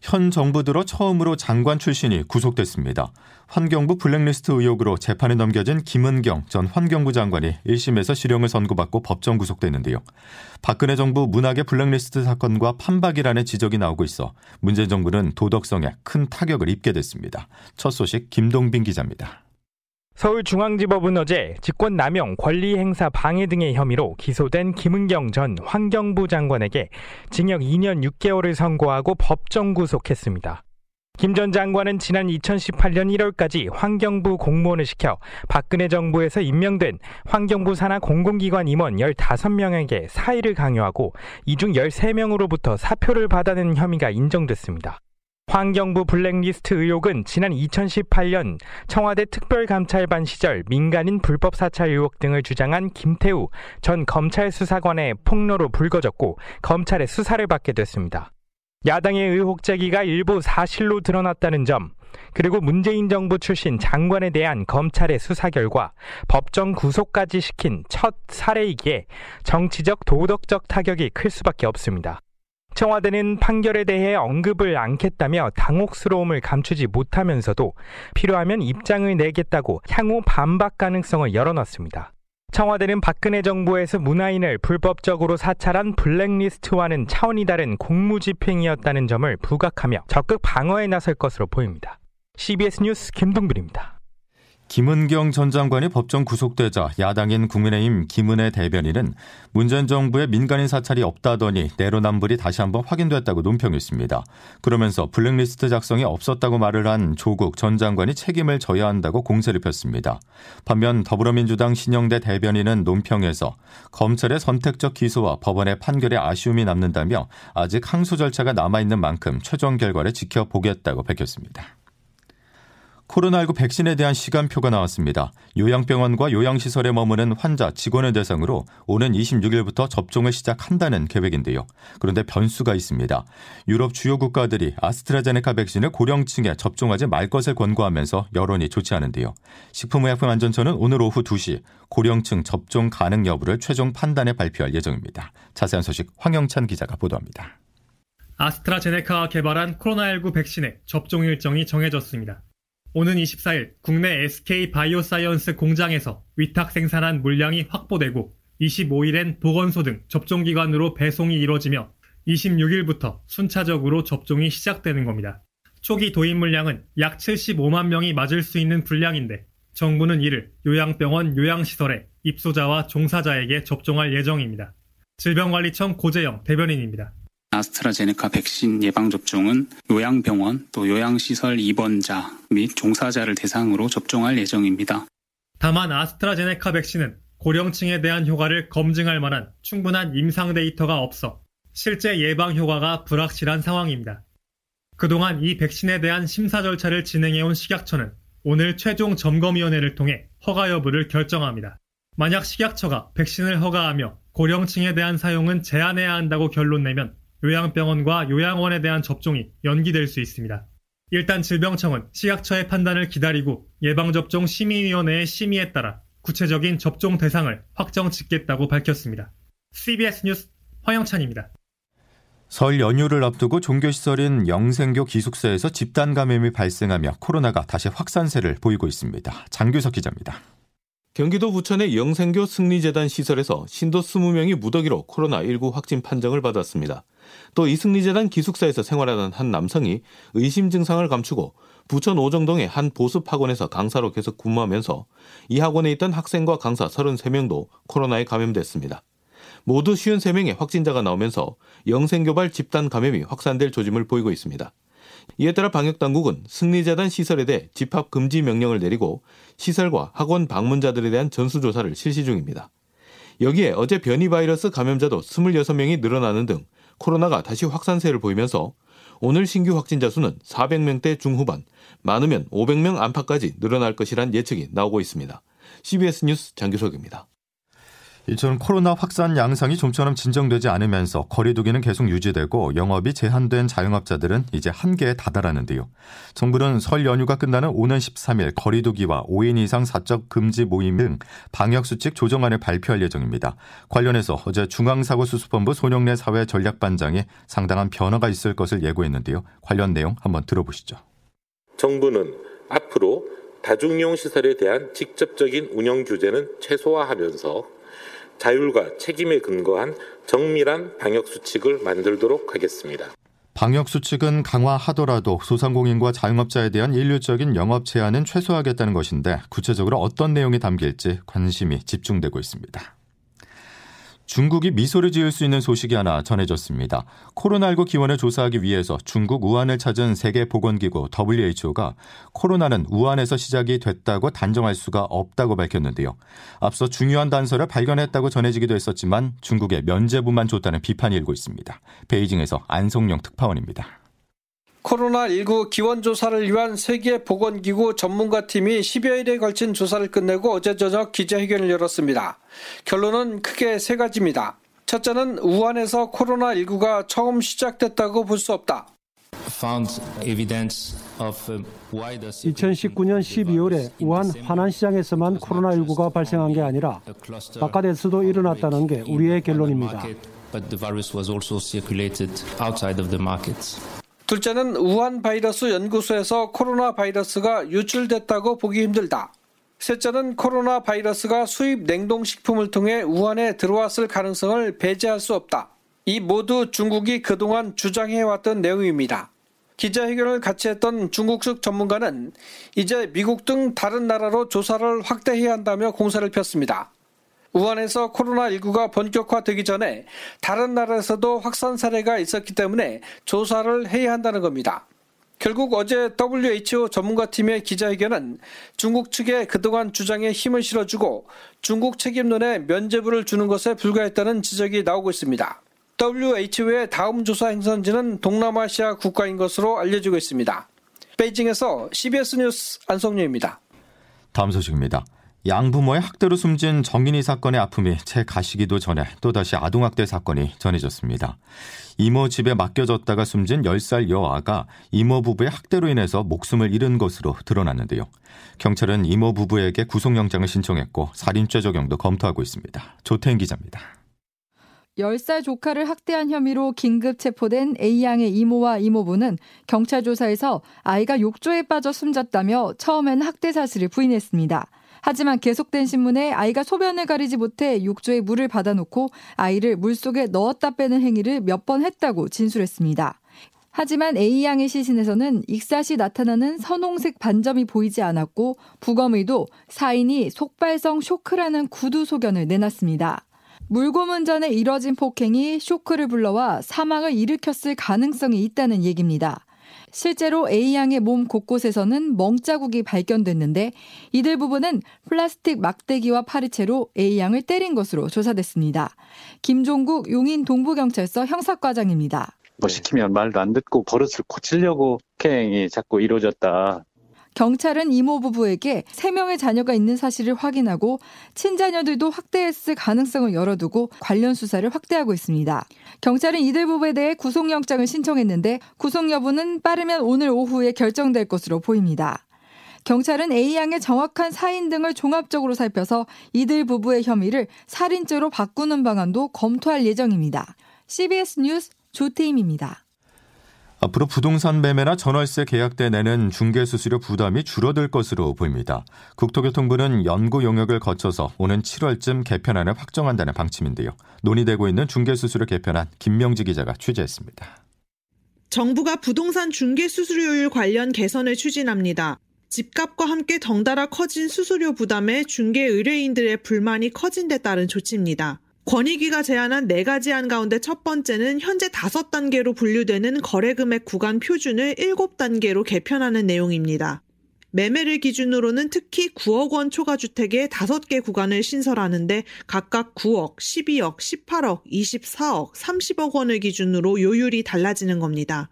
현 정부 들어 처음으로 장관 출신이 구속됐습니다. 환경부 블랙리스트 의혹으로 재판에 넘겨진 김은경 전 환경부 장관이 1심에서 실형을 선고받고 법정 구속됐는데요. 박근혜 정부 문학의 블랙리스트 사건과 판박이라는 지적이 나오고 있어 문재인 정부는 도덕성에 큰 타격을 입게 됐습니다. 첫 소식 김동빈 기자입니다. 서울중앙지법은 어제 직권남용, 권리행사 방해 등의 혐의로 기소된 김은경 전 환경부 장관에게 징역 2년 6개월을 선고하고 법정 구속했습니다. 김 전 장관은 지난 2018년 1월까지 환경부 공무원을 시켜 박근혜 정부에서 임명된 환경부 산하 공공기관 임원 15명에게 사의를 강요하고 이 중 13명으로부터 사표를 받아낸 혐의가 인정됐습니다. 환경부 블랙리스트 의혹은 지난 2018년 청와대 특별감찰반 시절 민간인 불법 사찰 의혹 등을 주장한 김태우 전 검찰 수사관의 폭로로 불거졌고 검찰의 수사를 받게 됐습니다. 야당의 의혹 제기가 일부 사실로 드러났다는 점, 그리고 문재인 정부 출신 장관에 대한 검찰의 수사 결과 법정 구속까지 시킨 첫 사례이기에 정치적 도덕적 타격이 클 수밖에 없습니다. 청와대는 판결에 대해 언급을 않겠다며 당혹스러움을 감추지 못하면서도 필요하면 입장을 내겠다고 향후 반박 가능성을 열어놨습니다. 청와대는 박근혜 정부에서 문화인을 불법적으로 사찰한 블랙리스트와는 차원이 다른 공무집행이었다는 점을 부각하며 적극 방어에 나설 것으로 보입니다. CBS 뉴스 김동빈입니다. 김은경 전 장관이 법정 구속되자 야당인 국민의힘 김은혜 대변인은 문재인 정부의 민간인 사찰이 없다더니 내로남불이 다시 한번 확인됐다고 논평했습니다. 그러면서 블랙리스트 작성이 없었다고 말을 한 조국 전 장관이 책임을 져야 한다고 공세를 폈습니다. 반면 더불어민주당 신영대 대변인은 논평에서 검찰의 선택적 기소와 법원의 판결에 아쉬움이 남는다며 아직 항소 절차가 남아있는 만큼 최종 결과를 지켜보겠다고 밝혔습니다. 코로나19 백신에 대한 시간표가 나왔습니다. 요양병원과 요양시설에 머무는 환자, 직원을 대상으로 오는 26일부터 접종을 시작한다는 계획인데요. 그런데 변수가 있습니다. 유럽 주요 국가들이 아스트라제네카 백신을 고령층에 접종하지 말 것을 권고하면서 여론이 좋지 않은데요. 식품의약품안전처는 오늘 오후 2시 고령층 접종 가능 여부를 최종 판단해 발표할 예정입니다. 자세한 소식 황영찬 기자가 보도합니다. 아스트라제네카가 개발한 코로나19 백신의 접종 일정이 정해졌습니다. 오는 24일 국내 SK 바이오사이언스 공장에서 위탁 생산한 물량이 확보되고 25일엔 보건소 등 접종기관으로 배송이 이뤄지며 26일부터 순차적으로 접종이 시작되는 겁니다. 초기 도입 물량은 약 75만 명이 맞을 수 있는 분량인데 정부는 이를 요양병원 요양시설에 입소자와 종사자에게 접종할 예정입니다. 질병관리청 고재영 대변인입니다. 아스트라제네카 백신 예방접종은 요양병원 또 요양시설 입원자 및 종사자를 대상으로 접종할 예정입니다. 다만 아스트라제네카 백신은 고령층에 대한 효과를 검증할 만한 충분한 임상 데이터가 없어 실제 예방 효과가 불확실한 상황입니다. 그동안 이 백신에 대한 심사 절차를 진행해온 식약처는 오늘 최종 점검위원회를 통해 허가 여부를 결정합니다. 만약 식약처가 백신을 허가하며 고령층에 대한 사용은 제한해야 한다고 결론 내면 요양병원과 요양원에 대한 접종이 연기될 수 있습니다. 일단 질병청은 식약처의 판단을 기다리고 예방접종 심의위원회의 심의에 따라 구체적인 접종 대상을 확정 짓겠다고 밝혔습니다. CBS 뉴스 황영찬입니다. 설 연휴를 앞두고 종교시설인 영생교 기숙사에서 집단 감염이 발생하며 코로나가 다시 확산세를 보이고 있습니다. 장규석 기자입니다. 경기도 부천의 영생교 승리재단 시설에서 신도 20명이 무더기로 코로나19 확진 판정을 받았습니다. 또 이승리재단 기숙사에서 생활하던 한 남성이 의심 증상을 감추고 부천 오정동의 한 보습 학원에서 강사로 계속 근무하면서 이 학원에 있던 학생과 강사 33명도 코로나에 감염됐습니다. 모두 53명의 확진자가 나오면서 영생교발 집단 감염이 확산될 조짐을 보이고 있습니다. 이에 따라 방역당국은 승리재단 시설에 대해 집합 금지 명령을 내리고 시설과 학원 방문자들에 대한 전수조사를 실시 중입니다. 여기에 어제 변이 바이러스 감염자도 26명이 늘어나는 등 코로나가 다시 확산세를 보이면서 오늘 신규 확진자 수는 400명대 중후반, 많으면 500명 안팎까지 늘어날 것이란 예측이 나오고 있습니다. CBS 뉴스 장규석입니다. 이처럼 코로나 확산 양상이 좀처럼 진정되지 않으면서 거리두기는 계속 유지되고 영업이 제한된 자영업자들은 이제 한계에 다다랐는데요. 정부는 설 연휴가 끝나는 오는 13일 거리두기와 5인 이상 사적 금지 모임 등 방역수칙 조정안을 발표할 예정입니다. 관련해서 어제 중앙사고수습본부 손영래 사회전략반장이 상당한 변화가 있을 것을 예고했는데요. 관련 내용 한번 들어보시죠. 정부는 앞으로 다중이용 시설에 대한 직접적인 운영 규제는 최소화하면서 자율과 책임에 근거한 정밀한 방역 수칙을 만들도록 하겠습니다. 방역 수칙은 강화하더라도 소상공인과 자영업자에 대한 일률적인 영업 제한은 최소화하겠다는 것인데 구체적으로 어떤 내용이 담길지 관심이 집중되고 있습니다. 중국이 미소를 지을 수 있는 소식이 하나 전해졌습니다. 코로나19 기원을 조사하기 위해서 중국 우한을 찾은 세계보건기구 WHO가 코로나는 우한에서 시작이 됐다고 단정할 수가 없다고 밝혔는데요. 앞서 중요한 단서를 발견했다고 전해지기도 했었지만 중국의 면제부만 줬다는 비판이 일고 있습니다. 베이징에서 안성용 특파원입니다. 코로나19 기원조사를 위한 세계보건기구 전문가팀이 10여일에 걸친 조사를 끝내고 어제 저녁 기자회견을 열었습니다. 결론은 크게 세 가지입니다. 첫째는 우한에서 코로나19가 처음 시작됐다고 볼 수 없다. 2019년 12월에 우한 화난시장에서만 코로나19가 발생한 게 아니라 바깥에서도 일어났다는 게 우리의 결론입니다. 둘째는 우한 바이러스 연구소에서 코로나 바이러스가 유출됐다고 보기 힘들다. 셋째는 코로나 바이러스가 수입 냉동식품을 통해 우한에 들어왔을 가능성을 배제할 수 없다. 이 모두 중국이 그동안 주장해왔던 내용입니다. 기자회견을 같이 했던 중국 측 전문가는 이제 미국 등 다른 나라로 조사를 확대해야 한다며 공세를 폈습니다. 우한에서 코로나19가 본격화되기 전에 다른 나라에서도 확산 사례가 있었기 때문에 조사를 해야 한다는 겁니다. 결국 어제 WHO 전문가팀의 기자회견은 중국 측의 그동안 주장에 힘을 실어주고 중국 책임론에 면죄부를 주는 것에 불과했다는 지적이 나오고 있습니다. WHO의 다음 조사 행선지는 동남아시아 국가인 것으로 알려지고 있습니다. 베이징에서 CBS 뉴스 안성료입니다. 다음 소식입니다. 양부모의 학대로 숨진 정인이 사건의 아픔이 채 가시기도 전에 또다시 아동학대 사건이 전해졌습니다. 이모 집에 맡겨졌다가 숨진 10살 여아가 이모 부부의 학대로 인해서 목숨을 잃은 것으로 드러났는데요. 경찰은 이모 부부에게 구속영장을 신청했고 살인죄 적용도 검토하고 있습니다. 조태인 기자입니다. 10살 조카를 학대한 혐의로 긴급 체포된 A양의 이모와 이모부는 경찰 조사에서 아이가 욕조에 빠져 숨졌다며 처음엔 학대 사실을 부인했습니다. 하지만 계속된 신문에 아이가 소변을 가리지 못해 욕조에 물을 받아놓고 아이를 물속에 넣었다 빼는 행위를 몇 번 했다고 진술했습니다. 하지만 A양의 시신에서는 익사 시 나타나는 선홍색 반점이 보이지 않았고 부검의도 사인이 속발성 쇼크라는 구두 소견을 내놨습니다. 물고문 전에 이뤄진 폭행이 쇼크를 불러와 사망을 일으켰을 가능성이 있다는 얘기입니다. 실제로 A양의 몸 곳곳에서는 멍자국이 발견됐는데 이들 부분은 플라스틱 막대기와 파리채로 A양을 때린 것으로 조사됐습니다. 김종국 용인 동부경찰서 형사과장입니다. 뭐 시키면 말도 안 듣고 버릇을 고치려고 폭행이 자꾸 이루어졌다. 경찰은 이모 부부에게 3명의 자녀가 있는 사실을 확인하고 친자녀들도 확대했을 가능성을 열어두고 관련 수사를 확대하고 있습니다. 경찰은 이들 부부에 대해 구속영장을 신청했는데 구속 여부는 빠르면 오늘 오후에 결정될 것으로 보입니다. 경찰은 A양의 정확한 사인 등을 종합적으로 살펴서 이들 부부의 혐의를 살인죄로 바꾸는 방안도 검토할 예정입니다. CBS 뉴스 조태임입니다. 앞으로 부동산 매매나 전월세 계약 때 내는 중개 수수료 부담이 줄어들 것으로 보입니다. 국토교통부는 연구 용역을 거쳐서 오는 7월쯤 개편안을 확정한다는 방침인데요. 논의되고 있는 중개 수수료 개편안 김명지 기자가 취재했습니다. 정부가 부동산 중개 수수료율 관련 개선을 추진합니다. 집값과 함께 덩달아 커진 수수료 부담에 중개 의뢰인들의 불만이 커진 데 따른 조치입니다. 권익위가 제안한 네 가지 안 가운데 첫 번째는 현재 다섯 단계로 분류되는 거래금액 구간 표준을 일곱 단계로 개편하는 내용입니다. 매매를 기준으로는 특히 9억 원 초과 주택의 5개 구간을 신설하는데 각각 9억, 12억, 18억, 24억, 30억 원을 기준으로 요율이 달라지는 겁니다.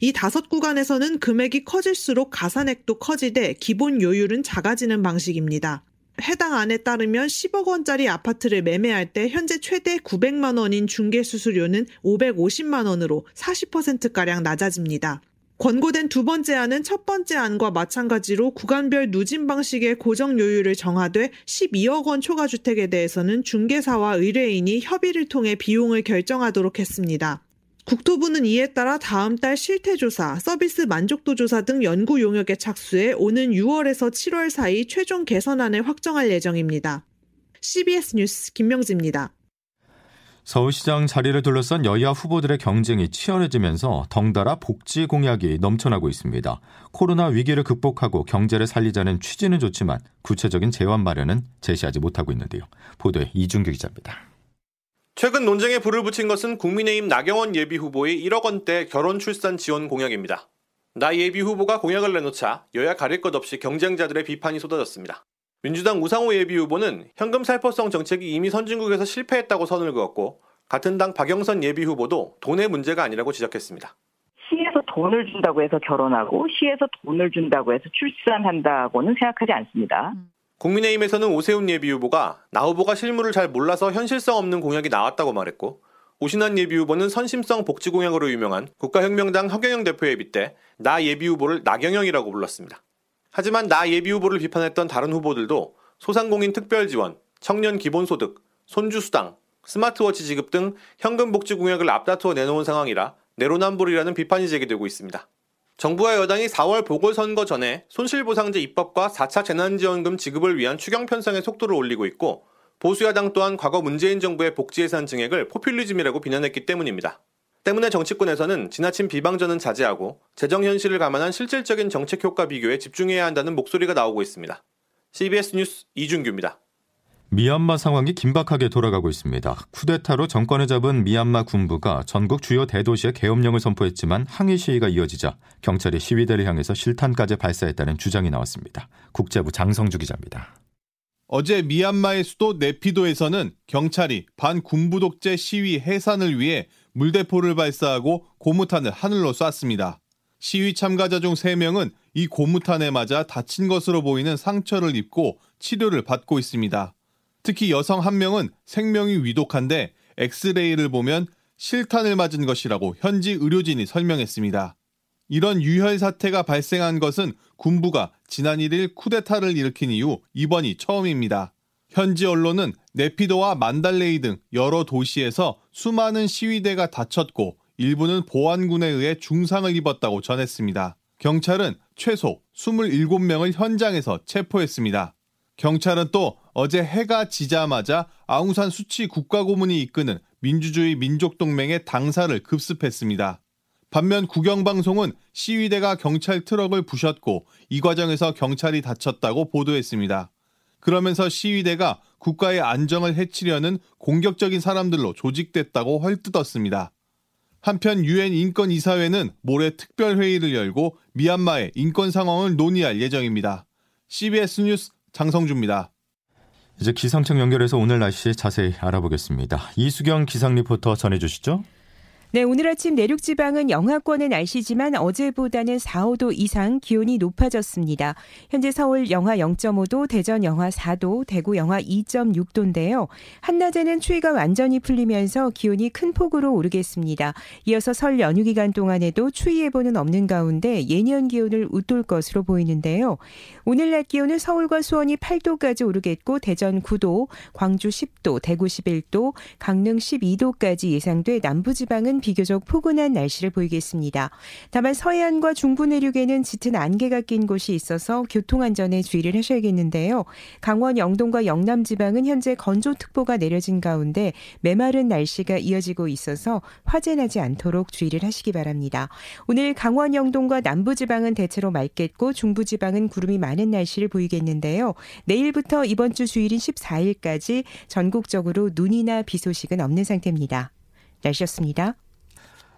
이 다섯 구간에서는 금액이 커질수록 가산액도 커지되 기본 요율은 작아지는 방식입니다. 해당 안에 따르면 10억 원짜리 아파트를 매매할 때 현재 최대 900만 원인 중개 수수료는 550만 원으로 40%가량 낮아집니다. 권고된 두 번째 안은 첫 번째 안과 마찬가지로 구간별 누진 방식의 고정 요율을 정하되 12억 원 초과 주택에 대해서는 중개사와 의뢰인이 협의를 통해 비용을 결정하도록 했습니다. 국토부는 이에 따라 다음 달 실태조사, 서비스 만족도 조사 등 연구 용역에 착수해 오는 6월에서 7월 사이 최종 개선안을 확정할 예정입니다. CBS 뉴스 김명지입니다. 서울시장 자리를 둘러싼 여야 후보들의 경쟁이 치열해지면서 덩달아 복지 공약이 넘쳐나고 있습니다. 코로나 위기를 극복하고 경제를 살리자는 취지는 좋지만 구체적인 재원 마련은 제시하지 못하고 있는데요. 보도에 이준규 기자입니다. 최근 논쟁에 불을 붙인 것은 국민의힘 나경원 예비 후보의 1억 원대 결혼 출산 지원 공약입니다. 나 예비 후보가 공약을 내놓자 여야 가릴 것 없이 경쟁자들의 비판이 쏟아졌습니다. 민주당 우상호 예비 후보는 현금 살포성 정책이 이미 선진국에서 실패했다고 선을 그었고 같은 당 박영선 예비 후보도 돈의 문제가 아니라고 지적했습니다. 시에서 돈을 준다고 해서 결혼하고 시에서 돈을 준다고 해서 출산한다고는 생각하지 않습니다. 국민의힘에서는 오세훈 예비 후보가 나 후보가 실무를 잘 몰라서 현실성 없는 공약이 나왔다고 말했고 오신환 예비 후보는 선심성 복지 공약으로 유명한 국가혁명당 허경영 대표에 빗대 나 예비 후보를 나경영이라고 불렀습니다. 하지만 나 예비 후보를 비판했던 다른 후보들도 소상공인 특별 지원, 청년 기본소득, 손주수당, 스마트워치 지급 등 현금 복지 공약을 앞다투어 내놓은 상황이라 내로남불이라는 비판이 제기되고 있습니다. 정부와 여당이 4월 보궐선거 전에 손실보상제 입법과 4차 재난지원금 지급을 위한 추경 편성의 속도를 올리고 있고 보수야당 또한 과거 문재인 정부의 복지 예산 증액을 포퓰리즘이라고 비난했기 때문입니다. 때문에 정치권에서는 지나친 비방전은 자제하고 재정 현실을 감안한 실질적인 정책 효과 비교에 집중해야 한다는 목소리가 나오고 있습니다. CBS 뉴스 이준규입니다. 미얀마 상황이 긴박하게 돌아가고 있습니다. 쿠데타로 정권을 잡은 미얀마 군부가 전국 주요 대도시에 계엄령을 선포했지만 항의 시위가 이어지자 경찰이 시위대를 향해서 실탄까지 발사했다는 주장이 나왔습니다. 국제부 장성주 기자입니다. 어제 미얀마의 수도 네피도에서는 경찰이 반군부 독재 시위 해산을 위해 물대포를 발사하고 고무탄을 하늘로 쐈습니다. 시위 참가자 중 3명은 이 고무탄에 맞아 다친 것으로 보이는 상처를 입고 치료를 받고 있습니다. 특히 여성 한 명은 생명이 위독한데 엑스레이를 보면 실탄을 맞은 것이라고 현지 의료진이 설명했습니다. 이런 유혈 사태가 발생한 것은 군부가 지난 1일 쿠데타를 일으킨 이후 이번이 처음입니다. 현지 언론은 네피도와 만달레이 등 여러 도시에서 수많은 시위대가 다쳤고 일부는 보안군에 의해 중상을 입었다고 전했습니다. 경찰은 최소 27명을 현장에서 체포했습니다. 경찰은 또 어제 해가 지자마자 아웅산 수치 국가고문이 이끄는 민주주의 민족동맹의 당사를 급습했습니다. 반면 국영방송은 시위대가 경찰 트럭을 부셨고 이 과정에서 경찰이 다쳤다고 보도했습니다. 그러면서 시위대가 국가의 안정을 해치려는 공격적인 사람들로 조직됐다고 헐뜯었습니다. 한편 유엔 인권 이사회는 모레 특별 회의를 열고 미얀마의 인권 상황을 논의할 예정입니다. CBS 뉴스 장성주입니다. 이제 기상청 연결해서 오늘 날씨 자세히 알아보겠습니다. 이수경 기상 리포터 전해주시죠. 네, 오늘 아침 내륙 지방은 영하권의 날씨지만 어제보다는 4, 5도 이상 기온이 높아졌습니다. 현재 서울 영하 0.5도, 대전 영하 4도, 대구 영하 2.6도인데요. 한낮에는 추위가 완전히 풀리면서 기온이 큰 폭으로 오르겠습니다. 이어서 설 연휴 기간 동안에도 추위 예보는 없는 가운데 예년 기온을 웃돌 것으로 보이는데요. 오늘 낮 기온은 서울과 수원이 8도까지 오르겠고 대전 9도, 광주 10도, 대구 11도, 강릉 12도까지 예상돼 남부 지방은 비교적 포근한 날씨를 보이겠습니다. 다만 서해안과 중부 내륙에는 짙은 안개가 낀 곳이 있어서 교통안전에 주의를 하셔야겠는데요. 강원 영동과 영남 지방은 현재 건조특보가 내려진 가운데 메마른 날씨가 이어지고 있어서 화재 나지 않도록 주의를 하시기 바랍니다. 오늘 강원 영동과 남부 지방은 대체로 맑겠고 중부 지방은 구름이 많은 날씨를 보이겠는데요. 내일부터 이번 주 주일인 14일까지 전국적으로 눈이나 비 소식은 없는 상태입니다. 날씨였습니다.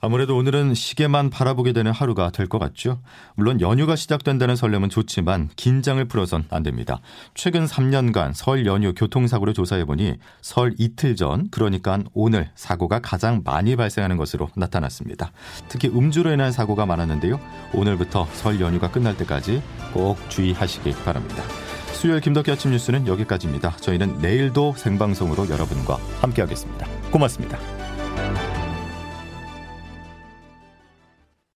아무래도 오늘은 시계만 바라보게 되는 하루가 될 것 같죠. 물론 연휴가 시작된다는 설렘은 좋지만 긴장을 풀어선 안 됩니다. 최근 3년간 설 연휴 교통사고를 조사해보니 설 이틀 전, 그러니까 오늘 사고가 가장 많이 발생하는 것으로 나타났습니다. 특히 음주로 인한 사고가 많았는데요. 오늘부터 설 연휴가 끝날 때까지 꼭 주의하시기 바랍니다. 수요일 김덕기 아침 뉴스는 여기까지입니다. 저희는 내일도 생방송으로 여러분과 함께하겠습니다. 고맙습니다.